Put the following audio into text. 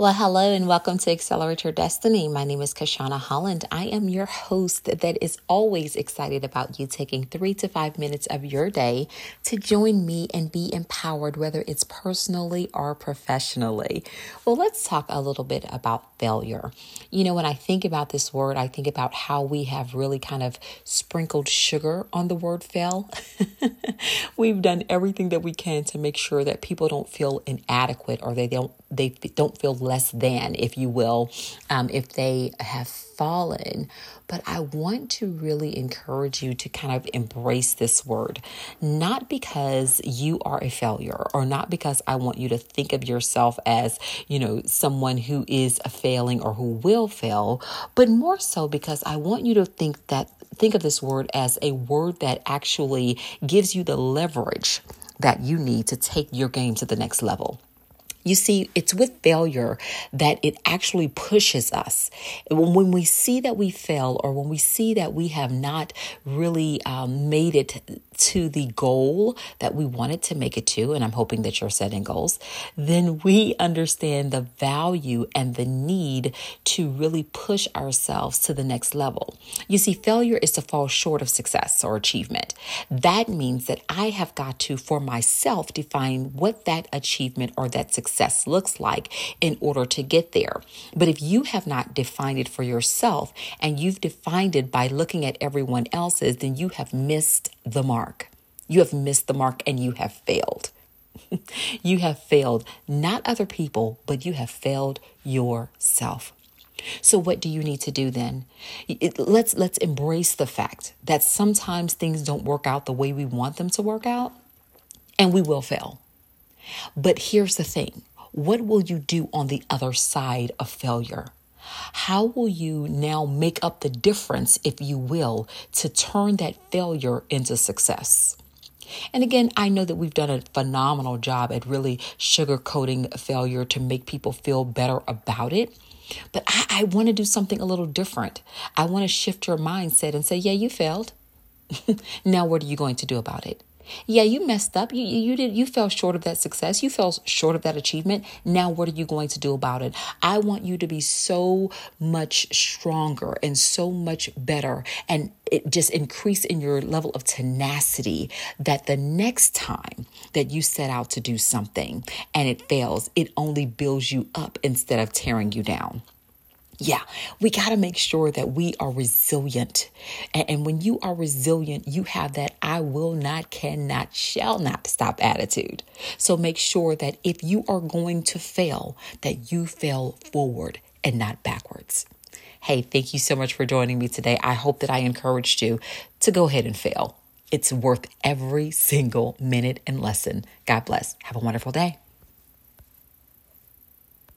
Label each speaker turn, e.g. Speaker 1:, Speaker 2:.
Speaker 1: Well, hello and welcome to Accelerate Your Destiny. My name is Kashana Holland. I am your host that is always excited about you taking three to five minutes of your day to join me and be empowered, whether it's personally or professionally. Well, let's talk a little bit about failure. You know, when I think about this word, I think about how we have really kind of sprinkled sugar on the word fail. We've done everything that we can to make sure that people don't feel inadequate or they don't they don't feel less than, if you will, um, if they have fallen. But I want to really encourage you to kind of embrace this word, not because you are a failure or not because I want you to think of yourself as, you know, someone who is a failing or who will fail, but more so because I want you to think that think of this word as a word that actually gives you the leverage that you need to take your game to the next level. You see, it's with failure that it actually pushes us. When we see that we fail or when we see that we have not really um, made it to the goal that we wanted to make it to, and I'm hoping that you're setting goals, then we understand the value and the need to really push ourselves to the next level. You see, failure is to fall short of success or achievement. That means that I have got to, for myself, define what that achievement or that success looks like in order to get there. But if you have not defined it for yourself and you've defined it by looking at everyone else's, then you have missed the mark. You have missed the mark and you have failed. you have failed not other people, but you have failed yourself. So what do you need to do then? It, let's let's embrace the fact that sometimes things don't work out the way we want them to work out and we will fail. But here's the thing. What will you do on the other side of failure? How will you now make up the difference, if you will, to turn that failure into success? And again, I know that we've done a phenomenal job at really sugarcoating failure to make people feel better about it. But I, I want to do something a little different. I want to shift your mindset and say, yeah, you failed. now, what are you going to do about it? Yeah, you messed up. You, you did you fell short of that success. You fell short of that achievement. Now what are you going to do about it? I want you to be so much stronger and so much better and it just increase in your level of tenacity that the next time that you set out to do something and it fails, it only builds you up instead of tearing you down. Yeah, we got to make sure that we are resilient. And, and, when you are resilient, you have that I will not, cannot, shall not stop attitude. So make sure that if you are going to fail, that you fail forward and not backwards. Hey, thank you so much for joining me today. I hope that I encouraged you to go ahead and fail. It's worth every single minute and lesson. God bless. Have a wonderful day.